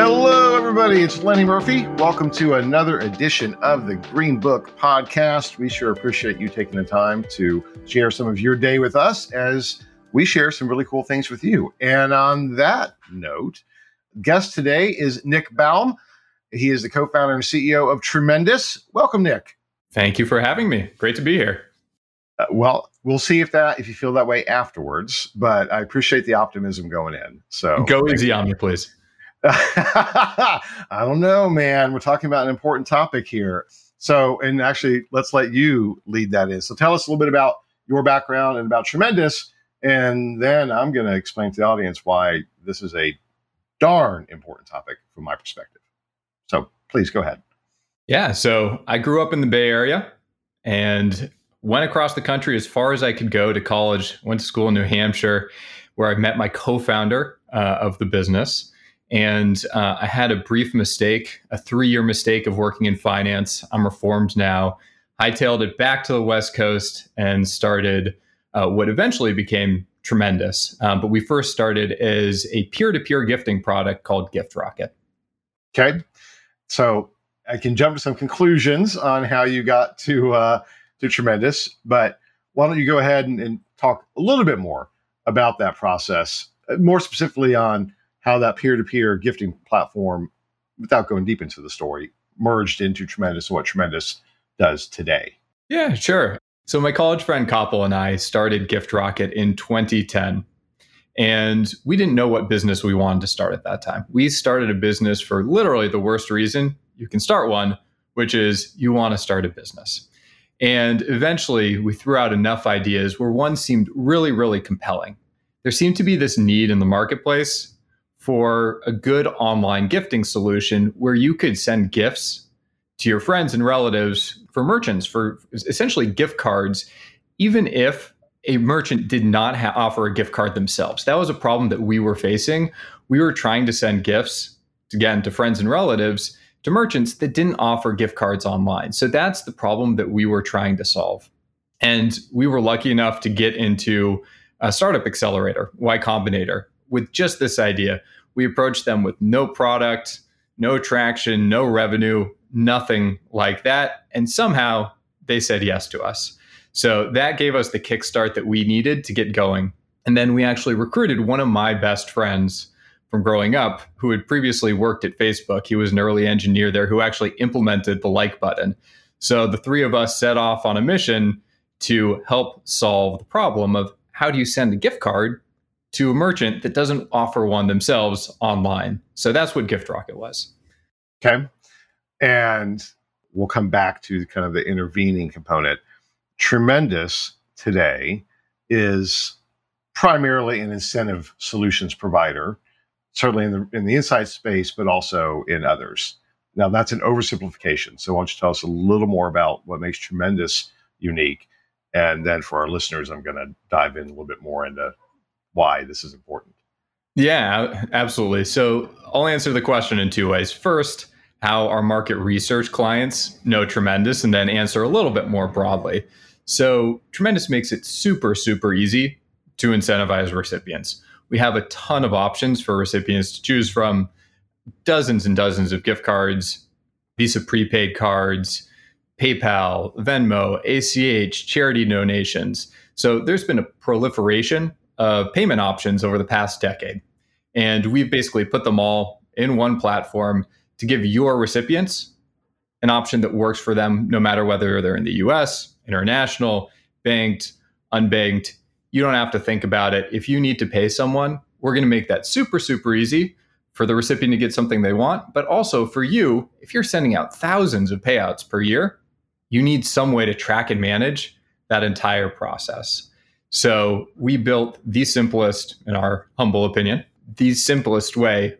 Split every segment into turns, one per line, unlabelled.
Hello, everybody. It's Lenny Murphy. Welcome to another edition of the Greenbook Podcast. We sure appreciate you taking the time to share some of your day with us as we share some really cool things with you. And on that note, guest today is Nick Baum. He is the co founder and CEO of Tremendous. Welcome, Nick.
Thank you for having me. Great to be here.
Uh, well, we'll see if that if you feel that way afterwards, but I appreciate the optimism going in. So
go easy on me, please.
I don't know, man. We're talking about an important topic here. So, and actually, let's let you lead that in. So, tell us a little bit about your background and about Tremendous, and then I'm going to explain to the audience why this is a darn important topic from my perspective. So, please go ahead.
Yeah. So, I grew up in the Bay Area and went across the country as far as I could go to college. Went to school in New Hampshire, where I met my co-founder uh, of the business and uh, I had a brief mistake, a three year mistake of working in finance. I'm reformed now. Hightailed it back to the West Coast and started uh, what eventually became tremendous. Um, but we first started as a peer to peer gifting product called Gift Rocket.
Okay. So I can jump to some conclusions on how you got to, uh, to tremendous, but why don't you go ahead and, and talk a little bit more about that process, uh, more specifically on how that peer-to-peer gifting platform, without going deep into the story, merged into Tremendous and what Tremendous does today.
Yeah, sure. So my college friend Kapil and I started Gift Rocket in 2010. And we didn't know what business we wanted to start at that time. We started a business for literally the worst reason you can start one, which is you want to start a business. And eventually we threw out enough ideas where one seemed really, really compelling. There seemed to be this need in the marketplace for a good online gifting solution where you could send gifts to your friends and relatives for merchants for essentially gift cards, even if a merchant did not ha- offer a gift card themselves. That was a problem that we were facing. We were trying to send gifts again to friends and relatives to merchants that didn't offer gift cards online. So that's the problem that we were trying to solve. And we were lucky enough to get into a startup accelerator, Y Combinator, with just this idea we approached them with no product, no traction, no revenue, nothing like that. And somehow they said yes to us. So that gave us the kickstart that we needed to get going. And then we actually recruited one of my best friends from growing up who had previously worked at Facebook. He was an early engineer there who actually implemented the like button. So the three of us set off on a mission to help solve the problem of how do you send a gift card to a merchant that doesn't offer one themselves online. So that's what Gift Rocket was.
Okay. And we'll come back to kind of the intervening component. Tremendous today is primarily an incentive solutions provider, certainly in the in the insight space, but also in others. Now that's an oversimplification. So why don't you tell us a little more about what makes Tremendous unique? And then for our listeners, I'm going to dive in a little bit more into why this is important.
Yeah, absolutely. So I'll answer the question in two ways. First, how our market research clients know Tremendous, and then answer a little bit more broadly. So, Tremendous makes it super, super easy to incentivize recipients. We have a ton of options for recipients to choose from dozens and dozens of gift cards, Visa prepaid cards, PayPal, Venmo, ACH, charity donations. So, there's been a proliferation of payment options over the past decade. And we've basically put them all in one platform to give your recipients an option that works for them, no matter whether they're in the US, international, banked, unbanked. You don't have to think about it. If you need to pay someone, we're going to make that super, super easy for the recipient to get something they want, but also for you, if you're sending out thousands of payouts per year, you need some way to track and manage that entire process. So we built the simplest, in our humble opinion, the simplest way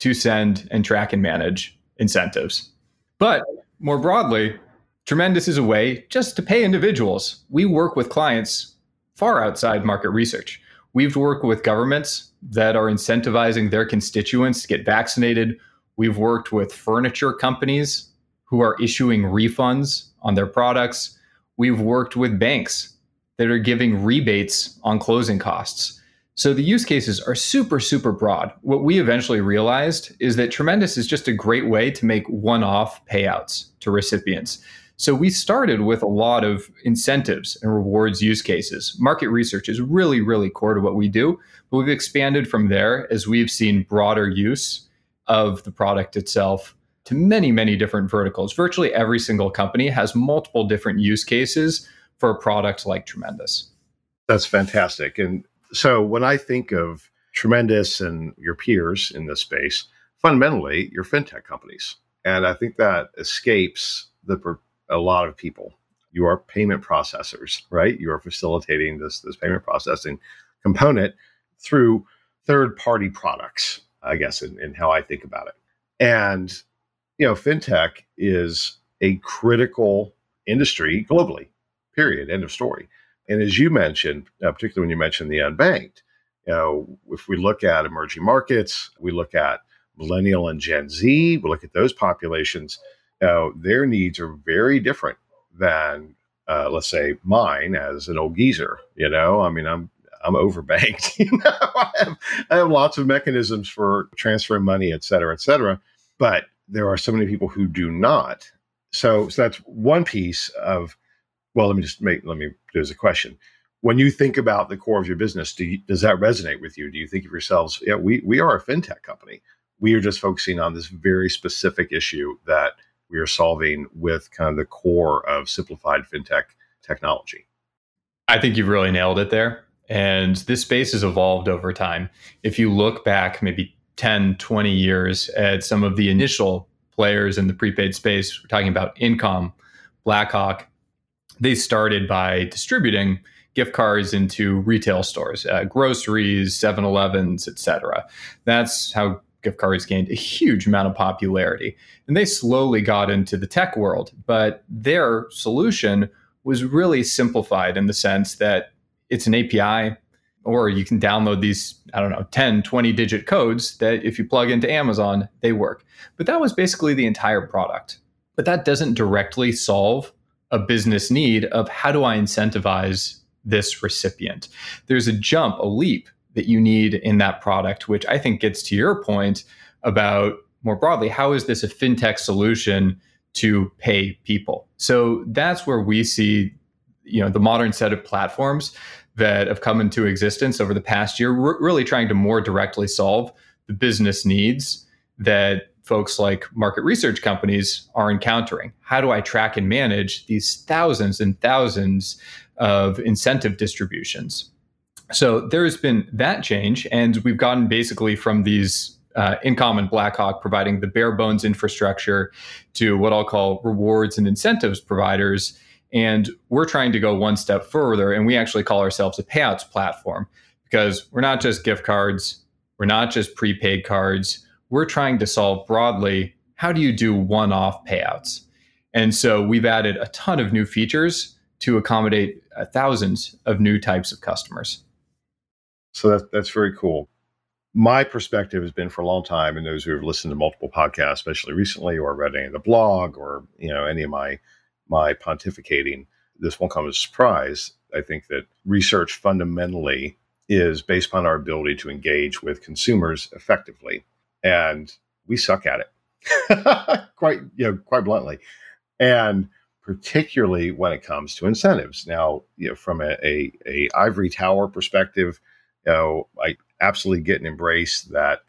to send and track and manage incentives. But more broadly, Tremendous is a way just to pay individuals. We work with clients far outside market research. We've worked with governments that are incentivizing their constituents to get vaccinated. We've worked with furniture companies who are issuing refunds on their products. We've worked with banks that are giving rebates on closing costs. So the use cases are super, super broad. What we eventually realized is that Tremendous is just a great way to make one off payouts to recipients. So we started with a lot of incentives and rewards use cases. Market research is really, really core to what we do, but we've expanded from there as we've seen broader use of the product itself to many, many different verticals. Virtually every single company has multiple different use cases for a product like Tremendous.
That's fantastic. And so when I think of Tremendous and your peers in this space, fundamentally, you're fintech companies. And I think that escapes the a lot of people. You are payment processors, right? You are facilitating this this payment processing component through third party products, I guess, in, in how I think about it. And you know, fintech is a critical industry globally. Period. End of story. And as you mentioned, uh, particularly when you mentioned the unbanked, you know, if we look at emerging markets, we look at millennial and Gen Z, we look at those populations now, their needs are very different than, uh, let's say, mine as an old geezer. You know, I mean, I'm I'm overbanked. you know, I have, I have lots of mechanisms for transferring money, et cetera, et cetera. But there are so many people who do not. So, so that's one piece of. Well, let me just make. Let me. There's a question. When you think about the core of your business, do you, does that resonate with you? Do you think of yourselves? Yeah, we we are a fintech company. We are just focusing on this very specific issue that we are solving with kind of the core of simplified fintech technology.
I think you've really nailed it there. And this space has evolved over time. If you look back maybe 10, 20 years at some of the initial players in the prepaid space, we're talking about InComm, Blackhawk, they started by distributing gift cards into retail stores, uh, groceries, 7-Elevens, etc. That's how gift cards gained a huge amount of popularity. And they slowly got into the tech world, but their solution was really simplified in the sense that it's an API or you can download these i don't know 10 20 digit codes that if you plug into amazon they work but that was basically the entire product but that doesn't directly solve a business need of how do i incentivize this recipient there's a jump a leap that you need in that product, which I think gets to your point about more broadly how is this a fintech solution to pay people? So that's where we see you know the modern set of platforms that have come into existence over the past year really trying to more directly solve the business needs that folks like market research companies are encountering. How do I track and manage these thousands and thousands of incentive distributions? So there's been that change, and we've gotten basically from these uh, InComm and Blackhawk providing the bare bones infrastructure to what I'll call rewards and incentives providers. And we're trying to go one step further, and we actually call ourselves a payouts platform because we're not just gift cards, we're not just prepaid cards. We're trying to solve broadly how do you do one off payouts? And so we've added a ton of new features to accommodate uh, thousands of new types of customers.
So that's that's very cool. My perspective has been for a long time, and those who have listened to multiple podcasts, especially recently, or read any of the blog, or you know any of my my pontificating, this won't come as a surprise. I think that research fundamentally is based upon our ability to engage with consumers effectively, and we suck at it, quite you know quite bluntly, and particularly when it comes to incentives. Now, you know, from a, a, a ivory tower perspective, you know, I absolutely get and embrace that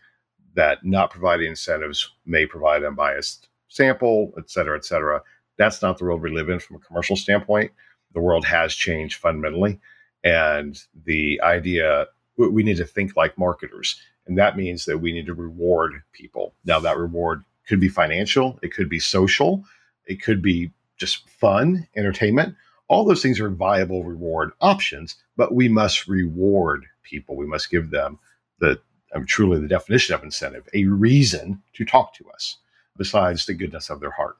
that not providing incentives may provide unbiased sample, et cetera, et cetera. That's not the world we live in from a commercial standpoint. The world has changed fundamentally. And the idea we need to think like marketers. And that means that we need to reward people. Now, that reward could be financial, it could be social, it could be just fun, entertainment. All those things are viable reward options, but we must reward people. We must give them the um, truly the definition of incentive, a reason to talk to us besides the goodness of their heart.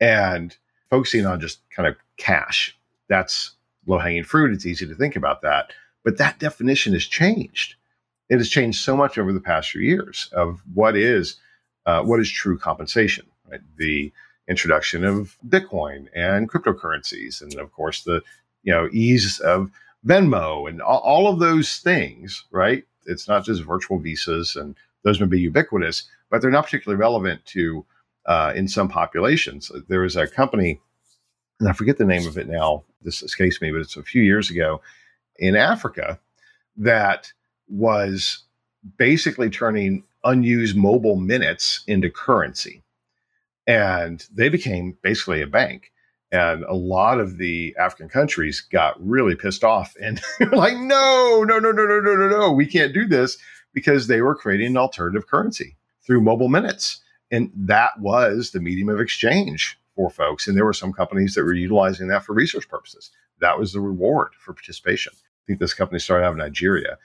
And focusing on just kind of cash, that's low hanging fruit. It's easy to think about that. But that definition has changed. It has changed so much over the past few years of what is uh, what is true compensation. Right? The introduction of Bitcoin and cryptocurrencies, and of course the you know ease of Venmo and all, all of those things. Right? It's not just virtual visas, and those may be ubiquitous, but they're not particularly relevant to uh, in some populations. There was a company, and I forget the name of it now. This escapes me, but it's a few years ago in Africa that was basically turning unused mobile minutes into currency. And they became basically a bank. And a lot of the African countries got really pissed off and like, no, no, no, no, no, no, no, no, we can't do this because they were creating an alternative currency through mobile minutes. And that was the medium of exchange for folks. And there were some companies that were utilizing that for research purposes. That was the reward for participation. I think this company started out in Nigeria.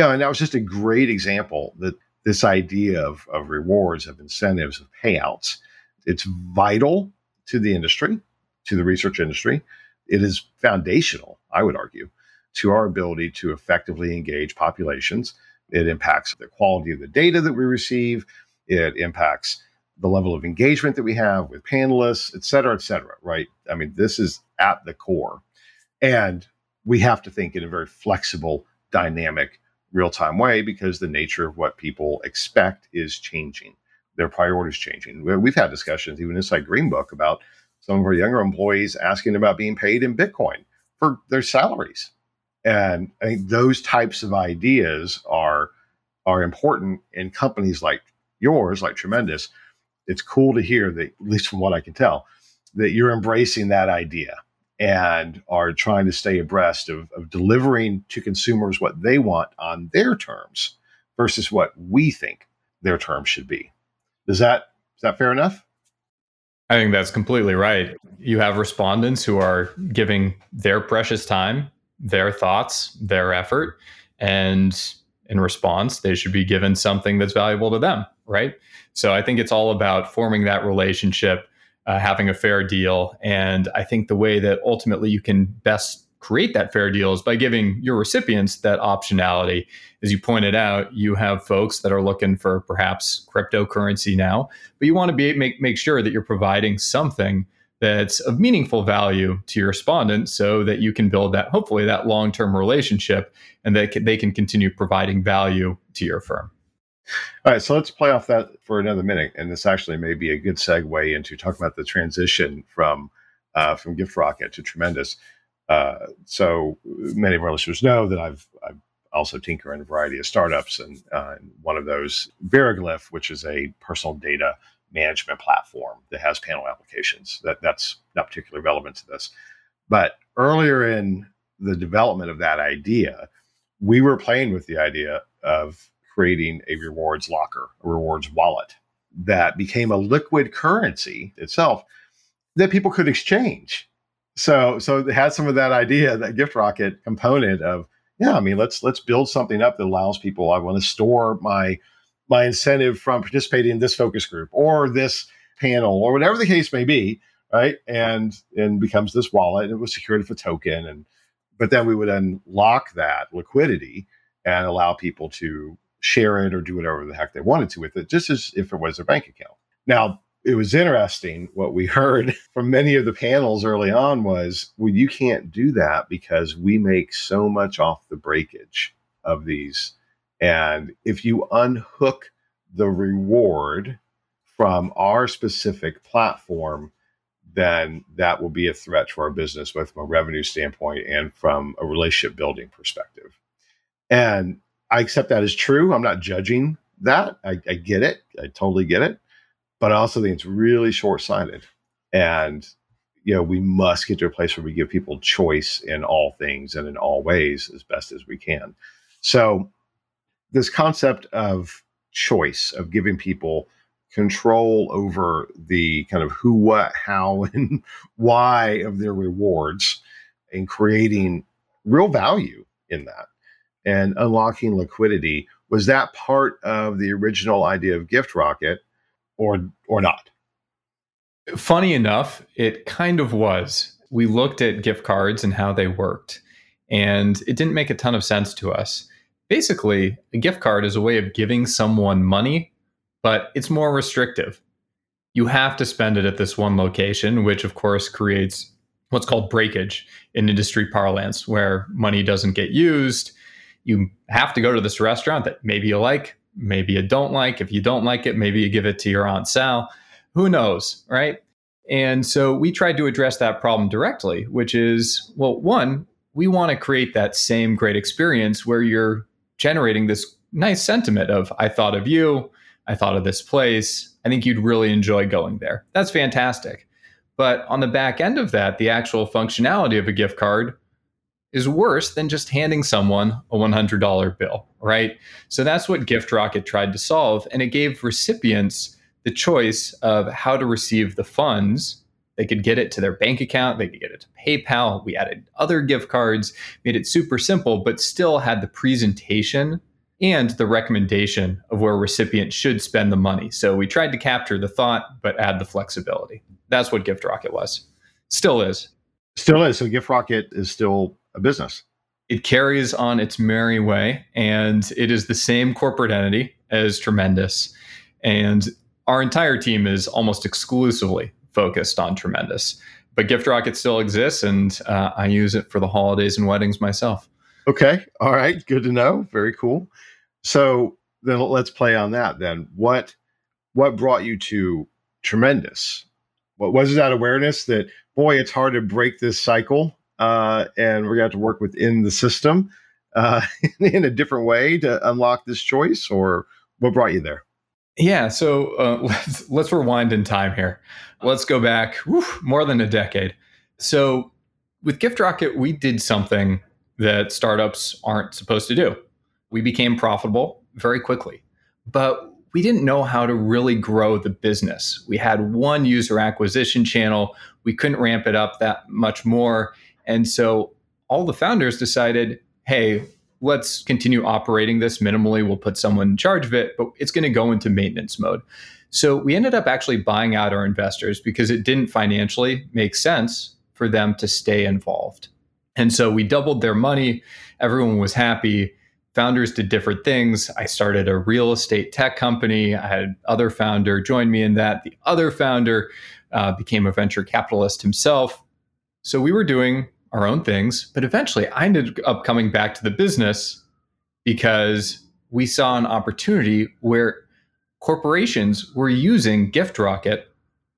Yeah, and that was just a great example that this idea of, of rewards, of incentives, of payouts, it's vital to the industry, to the research industry. It is foundational, I would argue, to our ability to effectively engage populations. It impacts the quality of the data that we receive. It impacts the level of engagement that we have with panelists, et cetera, et cetera, right? I mean, this is at the core. And we have to think in a very flexible, dynamic, real time way because the nature of what people expect is changing. Their priorities changing. We've had discussions even inside Greenbook about some of our younger employees asking about being paid in Bitcoin for their salaries. And I think those types of ideas are are important in companies like yours, like Tremendous. It's cool to hear that, at least from what I can tell, that you're embracing that idea and are trying to stay abreast of, of delivering to consumers what they want on their terms versus what we think their terms should be. Is that is that fair enough?
I think that's completely right. You have respondents who are giving their precious time, their thoughts, their effort, and in response, they should be given something that's valuable to them, right? So I think it's all about forming that relationship uh, having a fair deal. And I think the way that ultimately you can best create that fair deal is by giving your recipients that optionality. As you pointed out, you have folks that are looking for perhaps cryptocurrency now, but you want to be make make sure that you're providing something that's of meaningful value to your respondent so that you can build that hopefully that long-term relationship and that they can continue providing value to your firm.
All right, so let's play off that for another minute, and this actually may be a good segue into talking about the transition from uh, from Gift Rocket to Tremendous. Uh, so many of our listeners know that I've, I've also tinker in a variety of startups, and uh, one of those Veriglif, which is a personal data management platform that has panel applications. That that's not particularly relevant to this, but earlier in the development of that idea, we were playing with the idea of creating a rewards locker, a rewards wallet that became a liquid currency itself that people could exchange. So, so it had some of that idea, that gift rocket component of, yeah, I mean, let's let's build something up that allows people. I want to store my my incentive from participating in this focus group or this panel or whatever the case may be, right? And and becomes this wallet. And it was secured with a token, and but then we would unlock that liquidity and allow people to share it or do whatever the heck they wanted to with it, just as if it was their bank account. Now, it was interesting what we heard from many of the panels early on was, well, you can't do that because we make so much off the breakage of these. And if you unhook the reward from our specific platform, then that will be a threat to our business, both from a revenue standpoint and from a relationship building perspective. And I accept that as true. I'm not judging that. I, I get it. I totally get it. But I also think it's really short sighted. And, you know, we must get to a place where we give people choice in all things and in all ways as best as we can. So, this concept of choice, of giving people control over the kind of who, what, how, and why of their rewards and creating real value in that and unlocking liquidity Was that part of the original idea of Gift Rocket, or or not?
Funny enough, it kind of was. We looked at gift cards and how they worked, and it didn't make a ton of sense to us. Basically, a gift card is a way of giving someone money, but it's more restrictive. You have to spend it at this one location, which of course creates what's called breakage in industry parlance, where money doesn't get used. You have to go to this restaurant that maybe you like, maybe you don't like. If you don't like it, maybe you give it to your Aunt Sal. Who knows, right? And so we tried to address that problem directly, which is well, one, we want to create that same great experience where you're generating this nice sentiment of, I thought of you, I thought of this place. I think you'd really enjoy going there. That's fantastic. But on the back end of that, the actual functionality of a gift card is worse than just handing someone a $100 bill, right? So that's what Gift Rocket tried to solve. And it gave recipients the choice of how to receive the funds. They could get it to their bank account, they could get it to PayPal. We added other gift cards, made it super simple, but still had the presentation and the recommendation of where recipients should spend the money. So we tried to capture the thought, but add the flexibility. That's what Gift Rocket was. Still is.
Still is. So Gift Rocket is still a business.
It carries on its merry way, and it is the same corporate entity as Tremendous. And our entire team is almost exclusively focused on Tremendous. But Gift Rocket still exists, and uh, I use it for the holidays and weddings myself.
Okay. All right. Good to know. Very cool. So then let's play on that. Then what what brought you to Tremendous? What was that awareness that boy, it's hard to break this cycle, uh, and we're going to have to work within the system uh, in a different way to unlock this choice, or what brought you there?
Yeah, so uh, let's let's rewind in time here. Let's go back whew, more than a decade. So with Gift Rocket, we did something that startups aren't supposed to do. We became profitable very quickly, but we didn't know how to really grow the business. We had one user acquisition channel. We couldn't ramp it up that much more. And so all the founders decided, hey, let's continue operating this minimally. We'll put someone in charge of it, but it's going to go into maintenance mode. So we ended up actually buying out our investors because it didn't financially make sense for them to stay involved. And so we doubled their money. Everyone was happy founders did different things. I started a real estate tech company. I had other founder join me in that. The other founder uh, became a venture capitalist himself. So we were doing our own things, but eventually I ended up coming back to the business because we saw an opportunity where corporations were using Gift Rocket,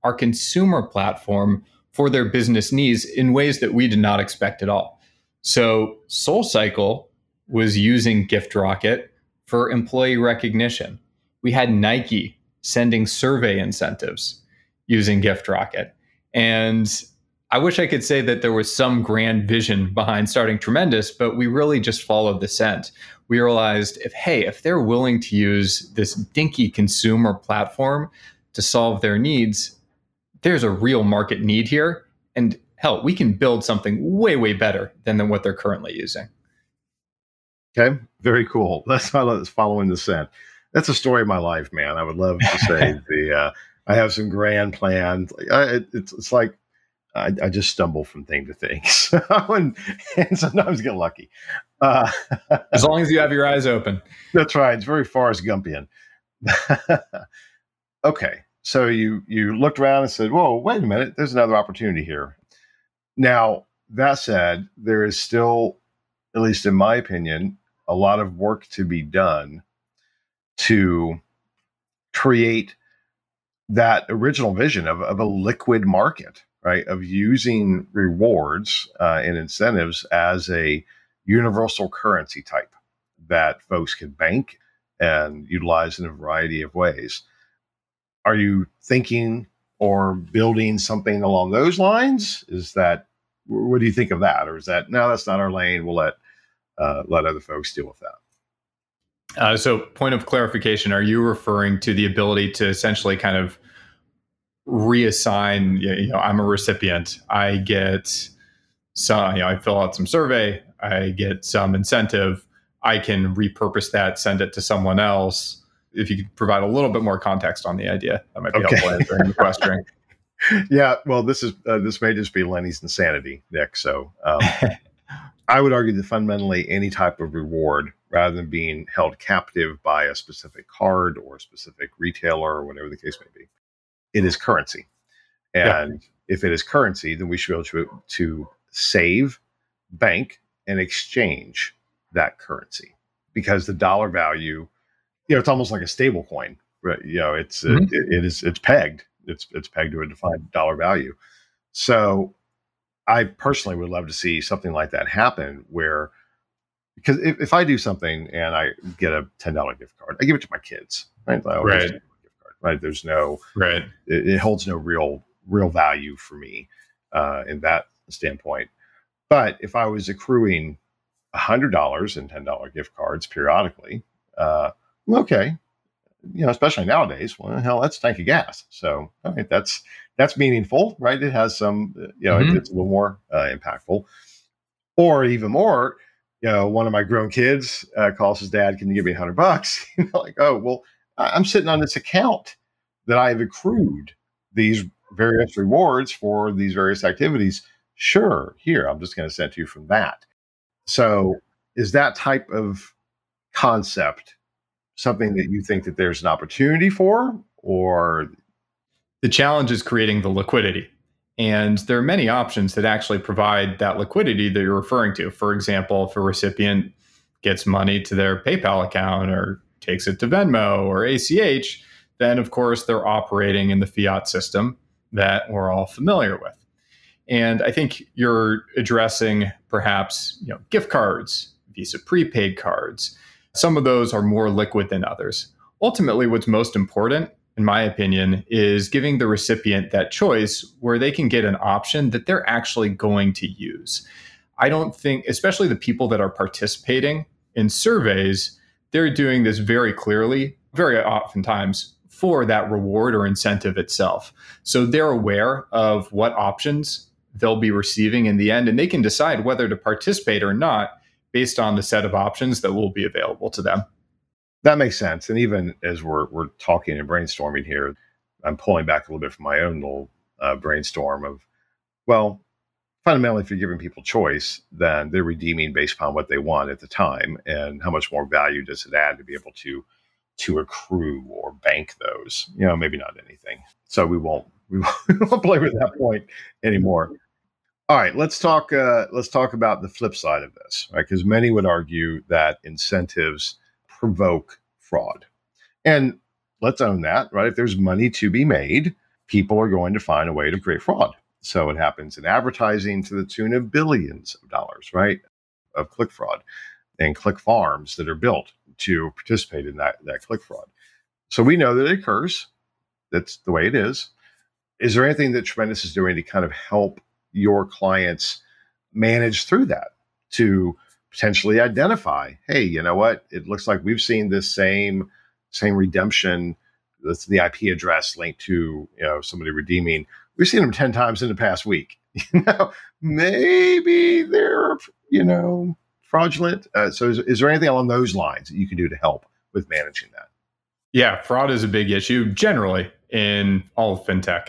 our consumer platform, for their business needs in ways that we did not expect at all. So SoulCycle was using Gift Rocket for employee recognition. We had Nike sending survey incentives using Gift Rocket. And I wish I could say that there was some grand vision behind starting Tremendous, but we really just followed the scent. We realized if, hey, if they're willing to use this dinky consumer platform to solve their needs, there's a real market need here. And hell, we can build something way, way better than, than what they're currently using.
Okay, very cool. That's how following the scent. That's a story of my life, man. I would love to say the. Uh, I have some grand plans. I, it's, it's like I, I, just stumble from thing to thing, so, and, and, sometimes get lucky.
Uh, as long as you have your eyes open.
That's right. It's very Forrest Gumpian. okay, so you you looked around and said, "Whoa, wait a minute! There's another opportunity here." Now that said, there is still, at least in my opinion, a lot of work to be done to create that original vision of, of a liquid market, right? Of using rewards uh, and incentives as a universal currency type that folks can bank and utilize in a variety of ways. Are you thinking or building something along those lines? Is that what do you think of that, or is that no? That's not our lane. We'll let uh, let other folks deal with that.
Uh, so, point of clarification: Are you referring to the ability to essentially kind of reassign? You know, I'm a recipient. I get some. You know, I fill out some survey. I get some incentive. I can repurpose that, send it to someone else. If you could provide a little bit more context on the idea, that might be okay. helpful answering the question.
yeah, well, this is uh, this may just be Lenny's insanity, Nick. So um, I would argue that fundamentally any type of reward, rather than being held captive by a specific card or a specific retailer or whatever the case may be, it is currency. And yeah. if it is currency, then we should be able to, to save, bank, and exchange that currency because the dollar value, you know, it's almost like a stable coin. Right? You know, it's mm-hmm. it, it is it's pegged. It's it's pegged to a defined dollar value. So I personally would love to see something like that happen where because if, if I do something and I get a ten dollar gift card, I give it to my kids. Right.
right.
Card, right. There's no
right.
It, it, holds no real real value for me uh, in that standpoint. But if I was accruing hundred dollars and ten dollar gift cards periodically, uh, okay, you know, especially nowadays, well, hell, that's tank of gas. So, I mean, that's that's meaningful, right? It has some, you know, mm-hmm. it, it's a little more uh, impactful. Or even more, you know, one of my grown kids uh, calls his dad, "Can you give me a hundred bucks?" you know, like, oh, well, I'm sitting on this account that I have accrued these various rewards for these various activities. Sure, here, I'm just going to send to you from that. So, is that type of concept something that you think that there's an opportunity for, or
the challenge is creating the liquidity? And there are many options that actually provide that liquidity that you're referring to. For example, if a recipient gets money to their PayPal account or takes it to Venmo or ACH, then of course they're operating in the fiat system that we're all familiar with. And I think you're addressing perhaps you know, gift cards, Visa prepaid cards. Some of those are more liquid than others. Ultimately, what's most important, in my opinion, is giving the recipient that choice where they can get an option that they're actually going to use. I don't think, especially the people that are participating in surveys, they're doing this very clearly, very oftentimes for that reward or incentive itself. So they're aware of what options they'll be receiving in the end, and they can decide whether to participate or not based on the set of options that will be available to them.
That makes sense. And even as we're we're talking and brainstorming here, I'm pulling back a little bit from my own little uh, brainstorm of, well, fundamentally, if you're giving people choice, then they're redeeming based upon what they want at the time, and how much more value does it add to be able to to accrue or bank those? You know, maybe not anything. So we won't we won't play with that point anymore. All right, let's talk. Uh, let's talk about the flip side of this, right? Because many would argue that incentives provoke fraud, and let's own that, right? If there's money to be made, people are going to find a way to create fraud. So it happens in advertising to the tune of billions of dollars, right, of click fraud, and click farms that are built to participate in that that click fraud. So we know that it occurs. That's the way it is. Is there anything that Tremendous is doing to kind of help your clients manage through that to potentially identify hey you know what it looks like we've seen this same same redemption that's the ip address linked to you know somebody redeeming we've seen them 10 times in the past week you know maybe they're you know fraudulent uh, so is, is there anything along those lines that you can do to help with managing that
yeah fraud is a big issue generally in all of fintech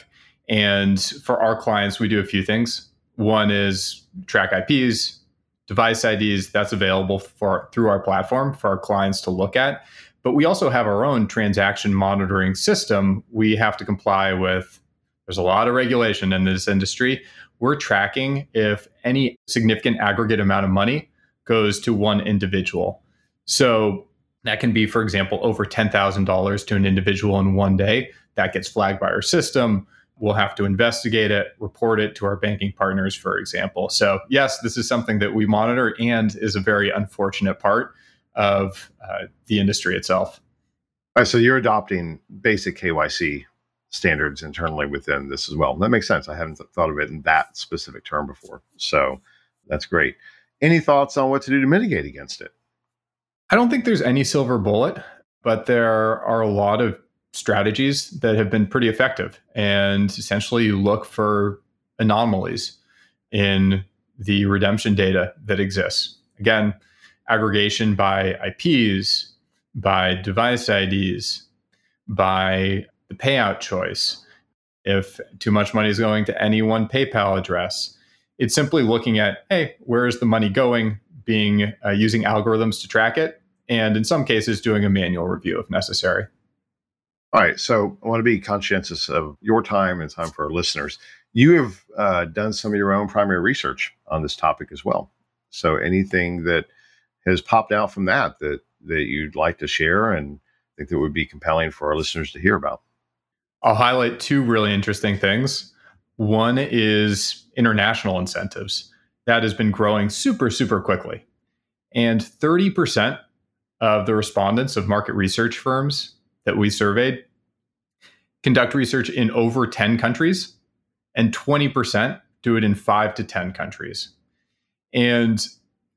and for our clients, we do a few things. One is track IPs, device IDs. That's available for through our platform for our clients to look at. But we also have our own transaction monitoring system. We have to comply with. There's a lot of regulation in this industry. We're tracking if any significant aggregate amount of money goes to one individual. So that can be, for example, over $10,000 to an individual in one day. That gets flagged by our system. We'll have to investigate it, report it to our banking partners, for example. So, yes, this is something that we monitor and is a very unfortunate part of uh, the industry itself.
All right, so you're adopting basic KYC standards internally within this as well. That makes sense. I haven't thought of it in that specific term before. So that's great. Any thoughts on what to do to mitigate against it?
I don't think there's any silver bullet, but there are a lot of strategies that have been pretty effective. And essentially, you look for anomalies in the redemption data that exists. Again, aggregation by IPs, by device IDs, by the payout choice. If too much money is going to any one PayPal address, it's simply looking at, hey, where is the money going? Being uh, using algorithms to track it, and in some cases, doing a manual review if necessary.
All right. So I want to be conscientious of your time and time for our listeners. You have uh, done some of your own primary research on this topic as well. So anything that has popped out from that that that you'd like to share and think that would be compelling for our listeners to hear about?
I'll highlight two really interesting things. One is international incentives. That has been growing super, super quickly. And 30% of the respondents of market research firms that we surveyed conduct research in over 10 countries, and 20% do it in five to 10 countries. And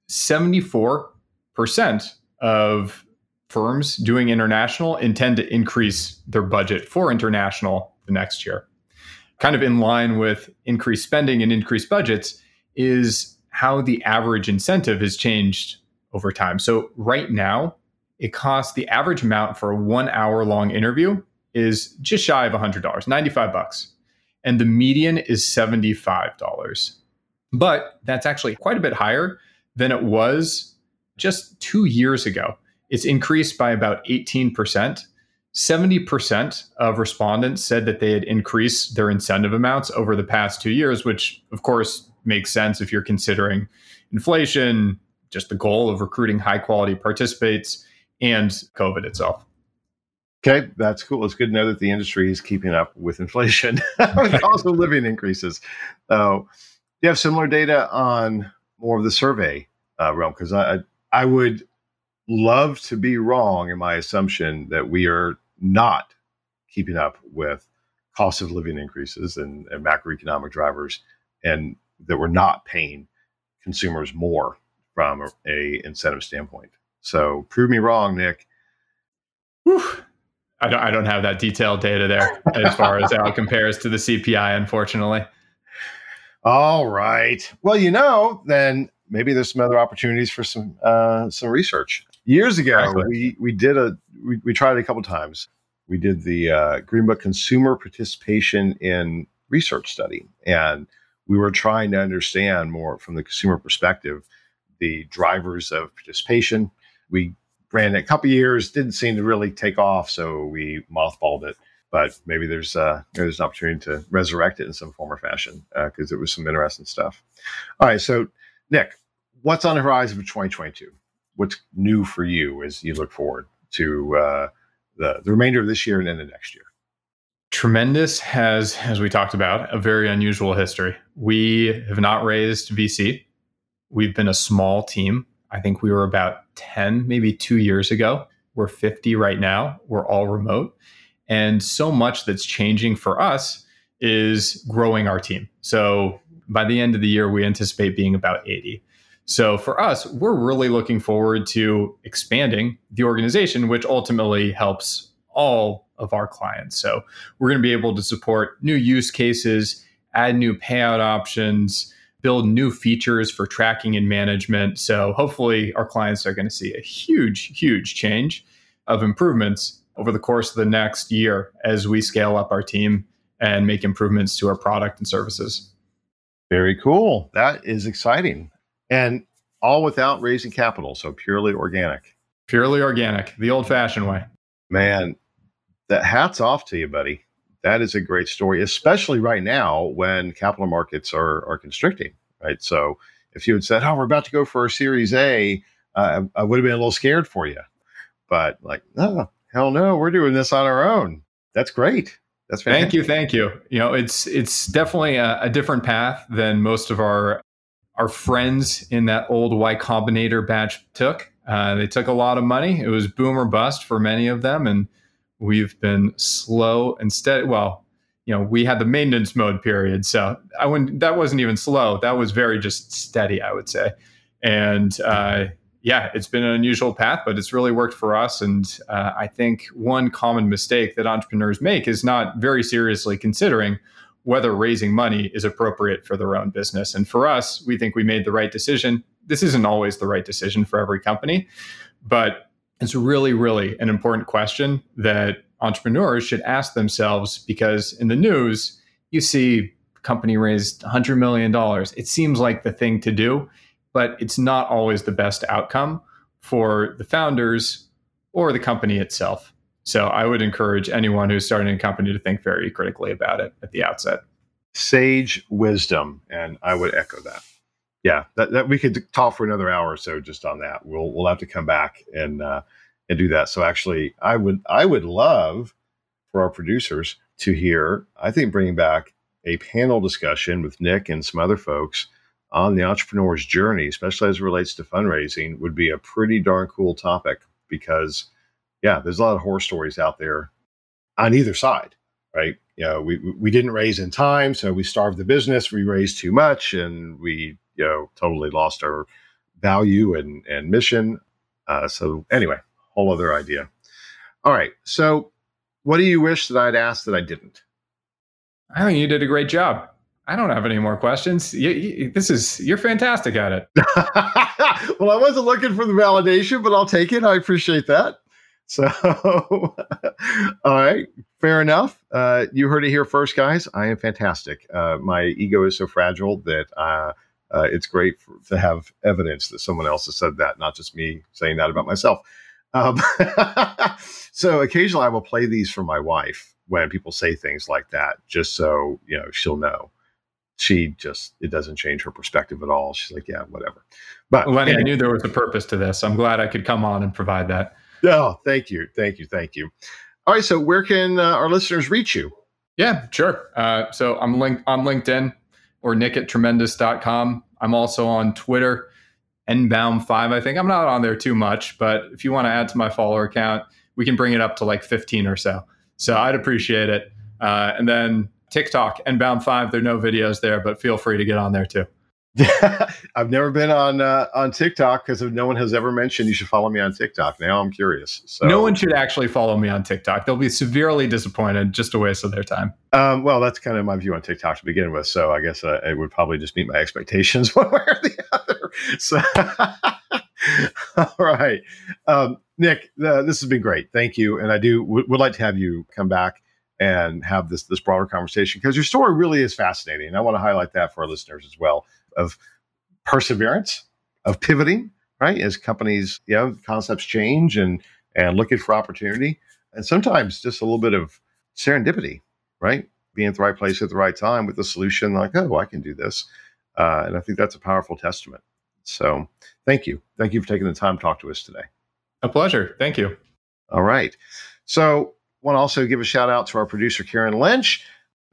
74% of firms doing international intend to increase their budget for international the next year. Kind of in line with increased spending and increased budgets is how the average incentive has changed over time. So, right now, it costs the average amount for a one hour long interview is just shy of $100, 95 bucks. And the median is $75. But that's actually quite a bit higher than it was just two years ago. It's increased by about 18%. 70% of respondents said that they had increased their incentive amounts over the past two years, which of course makes sense if you're considering inflation, just the goal of recruiting high quality participants, and COVID itself.
Okay, that's cool. It's good to know that the industry is keeping up with inflation, with of living increases. So, do you have similar data on more of the survey uh, realm? Because I, I would love to be wrong in my assumption that we are not keeping up with cost of living increases and, and macroeconomic drivers, and that we're not paying consumers more from a, incentive standpoint. So prove me wrong, Nick.
Whew. I don't, I don't have that detailed data there as far as how it compares to the CPI, unfortunately.
All right. Well, you know, then maybe there's some other opportunities for some uh, some research. Years ago, exactly. we we did a we, we tried it a couple times. We did the uh, Greenbook Consumer Participation in Research Study, and we were trying to understand more from the consumer perspective the drivers of participation. We ran it a couple years, didn't seem to really take off, so we mothballed it. But maybe there's uh, there's an opportunity to resurrect it in some form or fashion because uh, it was some interesting stuff. All right, so Nick, what's on the horizon for 2022? What's new for you as you look forward to uh, the, the remainder of this year and into next year?
Tremendous has, as we talked about, a very unusual history. We have not raised VC. We've been a small team. I think we were about 10, maybe two years ago. We're 50 right now. We're all remote. And so much that's changing for us is growing our team. So by the end of the year, we anticipate being about 80. So for us, we're really looking forward to expanding the organization, which ultimately helps all of our clients. So we're going to be able to support new use cases, add new payout options, build new features for tracking and management. So hopefully our clients are going to see a huge, huge change of improvements over the course of the next year as we scale up our team and make improvements to our product and services.
Very cool. That is exciting. And all without raising capital. So purely organic.
Purely organic, the old fashioned way.
Man, that hats off to you, buddy. That is a great story, especially right now when capital markets are, are constricting, right? So if you had said, oh, we're about to go for a Series A, uh, I would have been a little scared for you. But like, no, hell no, we're doing this on our own. That's great. That's
fantastic. thank you, thank you. You know, it's it's definitely a, a, different path than most of our our friends in that old Y Combinator batch took. Uh, they took a lot of money. It was boom or bust for many of them, and we've been slow and steady. Well, you know, we had the maintenance mode period, so I wouldn't. That wasn't even slow. That was very just steady, I would say. And uh, yeah, it's been an unusual path, but it's really worked for us. And uh, I think one common mistake that entrepreneurs make is not very seriously considering whether raising money is appropriate for their own business. And for us, we think we made the right decision. This isn't always the right decision for every company, but it's really, really an important question that entrepreneurs should ask themselves because in the news, you see company raised $100 million. It seems like the thing to do, but it's not always the best outcome for the founders or the company itself. So I would encourage anyone who's starting a company to think very critically about it at the outset.
Sage wisdom, and I would echo that. Yeah, that, that we could talk for another hour or so just on that. We'll we'll have to come back and uh, and do that. So actually, I would I would love for our producers to hear. I think bringing back a panel discussion with Nick and some other folks on the entrepreneur's journey, especially as it relates to fundraising, would be a pretty darn cool topic because, yeah, there's a lot of horror stories out there on either side, right? You know, we we didn't raise in time, so we starved the business. We raised too much, and we you know totally lost our value and and mission. Uh, so anyway, whole other idea. All right, so what do you wish that I'd asked that I didn't?
I think you did a great job. I don't have any more questions. You, you, this is you're fantastic at it.
well, I wasn't looking for the validation, but I'll take it. I appreciate that. So, all right, fair enough. Uh, you heard it here first, guys. I am fantastic. Uh, my ego is so fragile that uh, uh it's great for, to have evidence that someone else has said that, not just me saying that about myself. Um, so occasionally I will play these for my wife when people say things like that, just so you know she'll know. She just it doesn't change her perspective at all. She's like, yeah, whatever.
But Lenny, I knew there was a purpose to this. I'm glad I could come on and provide that.
Oh, thank you, thank you, thank you. All right, so where can uh, our listeners reach you?
Yeah, sure. Uh, so I'm linked on LinkedIn or nick at tremendous.com. I'm also on Twitter, nbaum5. I think I'm not on there too much, but if you want to add to my follower account, we can bring it up to like 15 or so. So I'd appreciate it. Uh, and then TikTok, nbaum5, there are no videos there, but feel free to get on there too.
I've never been on uh, on TikTok because no one has ever mentioned you should follow me on TikTok. Now I'm curious. So.
No one should actually follow me on TikTok. They'll be severely disappointed, just a waste of their time.
Um, well, that's kind of my view on TikTok to begin with. So I guess uh, it would probably just meet my expectations one way or the other. So, all right, um, Nick, uh, this has been great. Thank you, and I do w- would like to have you come back and have this this broader conversation because your story really is fascinating. And I want to highlight that for our listeners as well of perseverance, of pivoting, right? As companies, you know, concepts change and and looking for opportunity, and sometimes just a little bit of serendipity, right? Being at the right place at the right time with the solution like, oh, I can do this, uh, and I think that's a powerful testament. So, thank you, thank you for taking the time to talk to us today.
A pleasure. Thank you.
All right. So, want to also give a shout out to our producer Karen Lynch,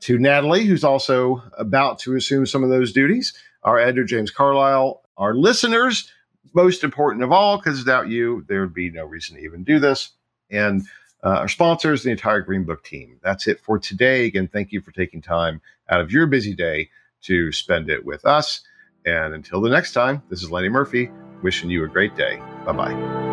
to Natalie, who's also about to assume some of those duties our editor, James Carlisle, our listeners, most important of all, because without you, there would be no reason to even do this. And uh, our sponsors, the entire Greenbook team. That's it for today. Again, thank you for taking time out of your busy day to spend it with us. And until the next time, this is Lenny Murphy wishing you a great day. Bye bye.